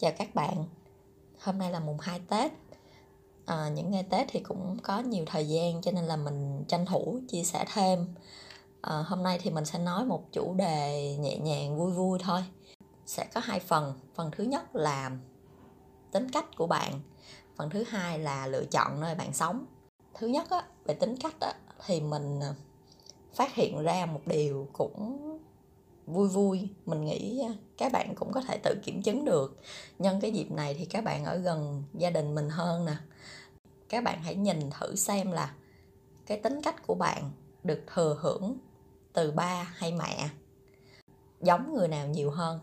Chào các bạn. Hôm nay là mùng 2 Tết. À, Những ngày Tết thì cũng có nhiều thời gian Cho nên là mình tranh thủ chia sẻ thêm. À, Hôm nay thì mình sẽ nói một chủ đề nhẹ nhàng vui vui thôi. Sẽ có hai phần. Phần thứ nhất là tính cách của bạn. Phần thứ hai là lựa chọn nơi bạn sống. Thứ nhất á, về tính cách á, thì mình ờ, phát hiện ra một điều cũng vui vui mình nghĩ các bạn cũng có thể tự kiểm chứng được. Nhân cái dịp này thì các bạn ở gần gia đình mình hơn nè. Các bạn hãy nhìn thử xem là cái tính cách của bạn được thừa hưởng từ ba hay mẹ giống người nào nhiều hơn.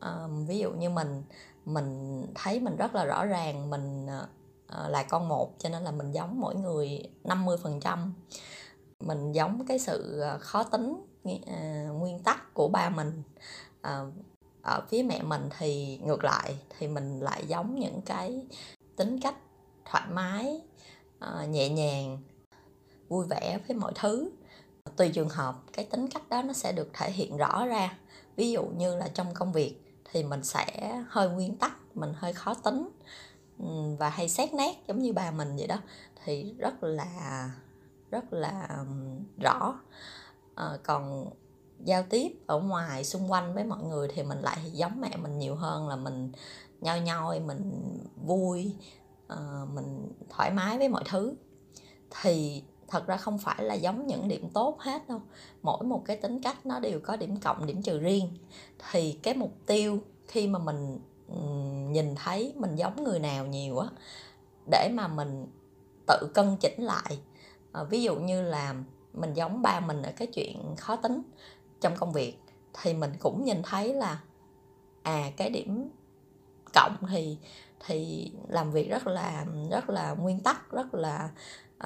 À, ví dụ như mình mình thấy mình rất là rõ ràng mình à, à, là con một cho nên là mình giống mỗi người 50% mình giống cái sự à, khó tính À, nguyên tắc của ba mình à, ở phía mẹ mình thì ngược lại, thì mình lại giống những cái tính cách thoải mái à, nhẹ nhàng, vui vẻ với mọi thứ. Tùy trường hợp, cái tính cách đó nó sẽ được thể hiện rõ ra. Ví dụ như là trong công việc thì mình sẽ hơi nguyên tắc, mình hơi khó tính và hay xét nét giống như bà mình vậy đó, thì rất là rất là rõ à, còn giao tiếp ở ngoài xung quanh với mọi người thì mình lại giống mẹ mình nhiều hơn là mình nhoi nhoi mình vui à, mình thoải mái với mọi thứ. Thì thật ra không phải là giống những điểm tốt hết đâu. Mỗi một cái tính cách nó đều có điểm cộng điểm trừ riêng. Thì cái mục tiêu khi mà mình nhìn thấy mình giống người nào nhiều á để mà mình tự cân chỉnh lại. À, ví dụ như là mình giống ba mình ở cái chuyện khó tính trong công việc thì mình cũng nhìn thấy là à cái điểm cộng thì thì làm việc rất là rất là nguyên tắc rất là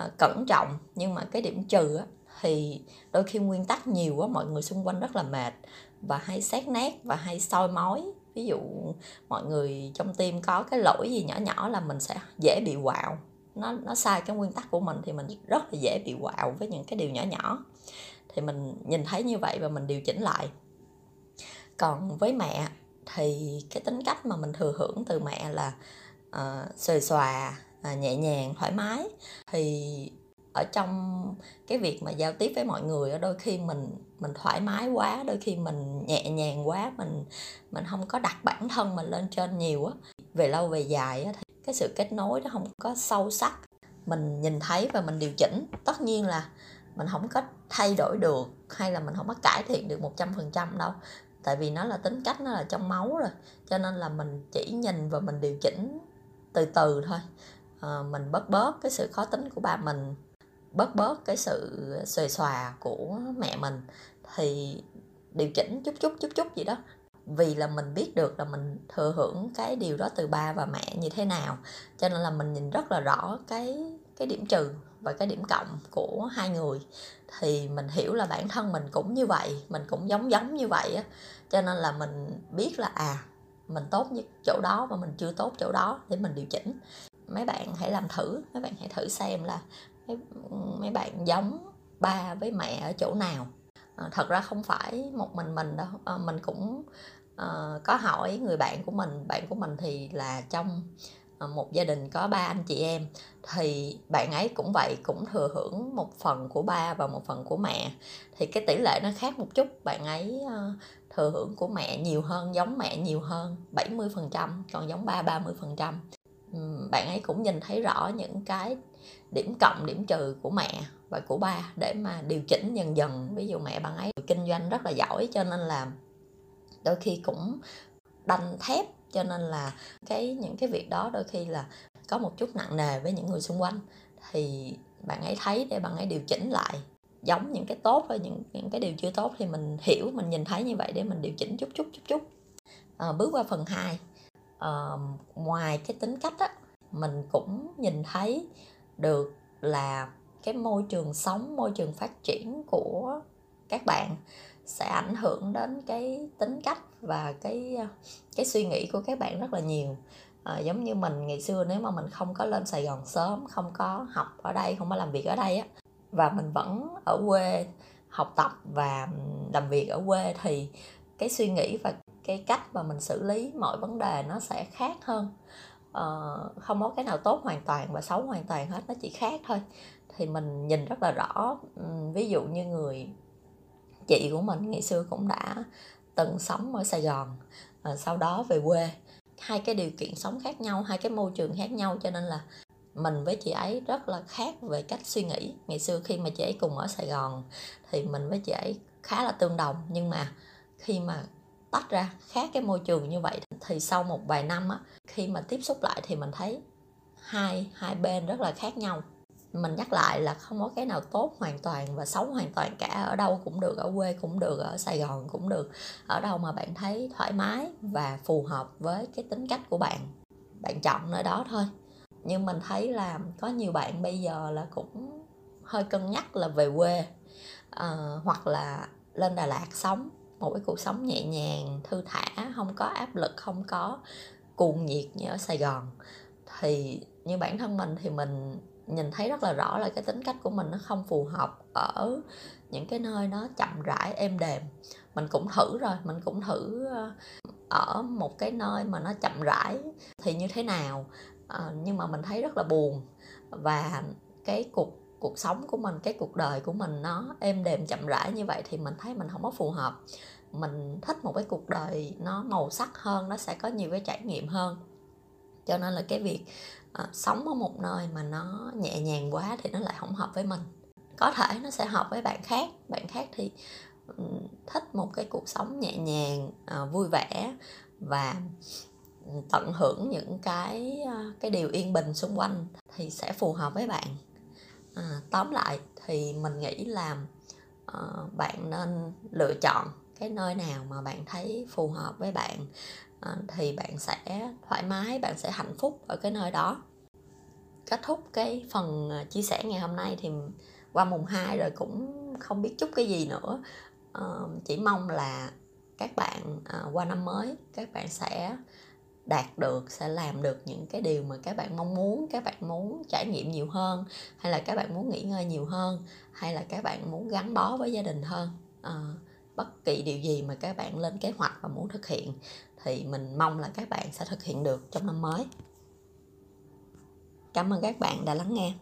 uh, cẩn trọng. Nhưng mà cái điểm trừ á, thì đôi khi nguyên tắc nhiều quá mọi người xung quanh rất là mệt và hay xét nét và hay soi mói. Ví dụ mọi người trong tim có cái lỗi gì nhỏ nhỏ là mình sẽ dễ bị quạo nó nó sai cái nguyên tắc của mình thì mình rất là dễ bị quạo với những cái điều nhỏ nhỏ. Thì mình nhìn thấy như vậy và mình điều chỉnh lại. Còn với mẹ thì cái tính cách mà mình thừa hưởng từ mẹ là ờ, uh, xòe xòa uh, nhẹ nhàng thoải mái. Thì ở trong cái việc mà giao tiếp với mọi người đôi khi mình mình thoải mái quá đôi khi mình nhẹ nhàng quá mình mình không có đặt bản thân mình lên trên nhiều á. Về lâu về dài á thì cái sự kết nối nó không có sâu sắc. Mình nhìn thấy và mình điều chỉnh. Tất nhiên là mình không có thay đổi được hay là mình không có cải thiện được một trăm phần trăm đâu. Tại vì nó là tính cách nó là trong máu rồi. Cho nên là mình chỉ nhìn và mình điều chỉnh từ từ thôi. À, mình bớt bớt cái sự khó tính của ba mình. Bớt bớt cái sự xòe xòa của mẹ mình. Thì điều chỉnh chút chút chút chút gì đó vì là mình biết được là mình thừa hưởng cái điều đó từ ba và mẹ như thế nào. Cho nên là mình nhìn rất là rõ cái cái điểm trừ và cái điểm cộng của hai người. Thì mình hiểu là bản thân mình cũng như vậy mình cũng giống giống như vậy á. Cho nên là mình biết là à mình tốt nhất chỗ đó và mình chưa tốt chỗ đó để mình điều chỉnh. Mấy bạn hãy làm thử mấy bạn hãy thử xem là mấy, mấy bạn giống ba với mẹ ở chỗ nào à, thật ra không phải một mình mình đâu. À, mình cũng à, có hỏi người bạn của mình bạn của mình thì là trong một gia đình có ba anh chị em thì bạn ấy cũng vậy cũng thừa hưởng một phần của ba và một phần của mẹ. Thì cái tỷ lệ nó khác một chút bạn ấy thừa hưởng của mẹ nhiều hơn giống mẹ nhiều hơn 70% còn giống ba 30% bạn ấy cũng nhìn thấy rõ những cái điểm cộng điểm trừ của mẹ và của ba để mà điều chỉnh dần dần. Ví dụ mẹ bạn ấy kinh doanh rất là giỏi cho nên là đôi khi cũng đanh thép cho nên là cái những cái việc đó đôi khi là có một chút nặng nề với những người xung quanh. Thì bạn ấy thấy để bạn ấy điều chỉnh lại giống những cái tốt và những những cái điều chưa tốt thì mình hiểu mình nhìn thấy như vậy để mình điều chỉnh chút chút chút chút. À, bước qua phần 2 uh, ngoài cái tính cách á mình cũng nhìn thấy được là cái môi trường sống môi trường phát triển của các bạn sẽ ảnh hưởng đến cái tính cách và cái ờ, cái suy nghĩ của các bạn rất là nhiều. À, giống như mình ngày xưa nếu mà mình không có lên Sài Gòn sớm không có học ở đây không có làm việc ở đây á và mình vẫn ở quê học tập và làm việc ở quê thì cái suy nghĩ và cái cách mà mình xử lý mọi vấn đề nó sẽ khác hơn. Uh, không có cái nào tốt hoàn toàn và xấu hoàn toàn hết nó chỉ khác thôi. Thì mình nhìn rất là rõ ví dụ như người chị của mình ngày xưa cũng đã từng sống ở sài gòn uh, sau đó về quê. Hai cái điều kiện sống khác nhau hai cái môi trường khác nhau cho nên là mình với chị ấy rất là khác về cách suy nghĩ. Ngày xưa khi mà chị ấy cùng ở sài gòn thì mình với chị ấy khá là tương đồng nhưng mà khi mà tách ra khác cái môi trường như vậy thì sau một vài năm á khi mà tiếp xúc lại thì mình thấy hai hai bên rất là khác nhau. Mình nhắc lại là không có cái nào tốt hoàn toàn và xấu hoàn toàn cả ở đâu cũng được ở quê cũng được ở sài gòn cũng được ở đâu mà bạn thấy thoải mái và phù hợp với cái tính cách của bạn. Bạn chọn nơi đó thôi. Nhưng mình thấy là có nhiều bạn bây giờ là cũng hơi cân nhắc là về quê uh, hoặc là lên đà lạt sống một cái cuộc sống nhẹ nhàng thư thả không có áp lực không có cuồng nhiệt như ở sài gòn. Thì như bản thân mình thì mình nhìn thấy rất là rõ là cái tính cách của mình nó không phù hợp ở những cái nơi nó chậm rãi êm đềm. Mình cũng thử rồi mình cũng thử ờ, ở một cái nơi mà nó chậm rãi thì như thế nào. À, nhưng mà mình thấy rất là buồn. Và cái cuộc cuộc sống của mình cái cuộc đời của mình nó êm đềm chậm rãi như vậy thì mình thấy mình không có phù hợp. Mình thích một cái cuộc đời nó màu sắc hơn nó sẽ có nhiều cái trải nghiệm hơn. Cho nên là cái việc à, sống ở một nơi mà nó nhẹ nhàng quá thì nó lại không hợp với mình. Có thể nó sẽ hợp với bạn khác bạn khác thì um, thích một cái cuộc sống nhẹ nhàng à, vui vẻ và tận hưởng những cái ờ, cái điều yên bình xung quanh thì sẽ phù hợp với bạn à, tóm lại thì mình nghĩ là uh, bạn nên lựa chọn cái nơi nào mà bạn thấy phù hợp với bạn uh, thì bạn sẽ thoải mái bạn sẽ hạnh phúc ở cái nơi đó. Kết thúc cái phần ờ, chia sẻ ngày hôm nay thì qua mùng 2 rồi cũng không biết chút cái gì nữa. Uh, chỉ mong là các bạn uh, qua năm mới các bạn sẽ đạt được sẽ làm được những cái điều mà các bạn mong muốn các bạn muốn trải nghiệm nhiều hơn hay là các bạn muốn nghỉ ngơi nhiều hơn hay là các bạn muốn gắn bó với gia đình hơn. À, bất kỳ điều gì mà các bạn lên kế hoạch và muốn thực hiện thì mình mong là các bạn sẽ thực hiện được trong năm mới. Cảm ơn các bạn đã lắng nghe.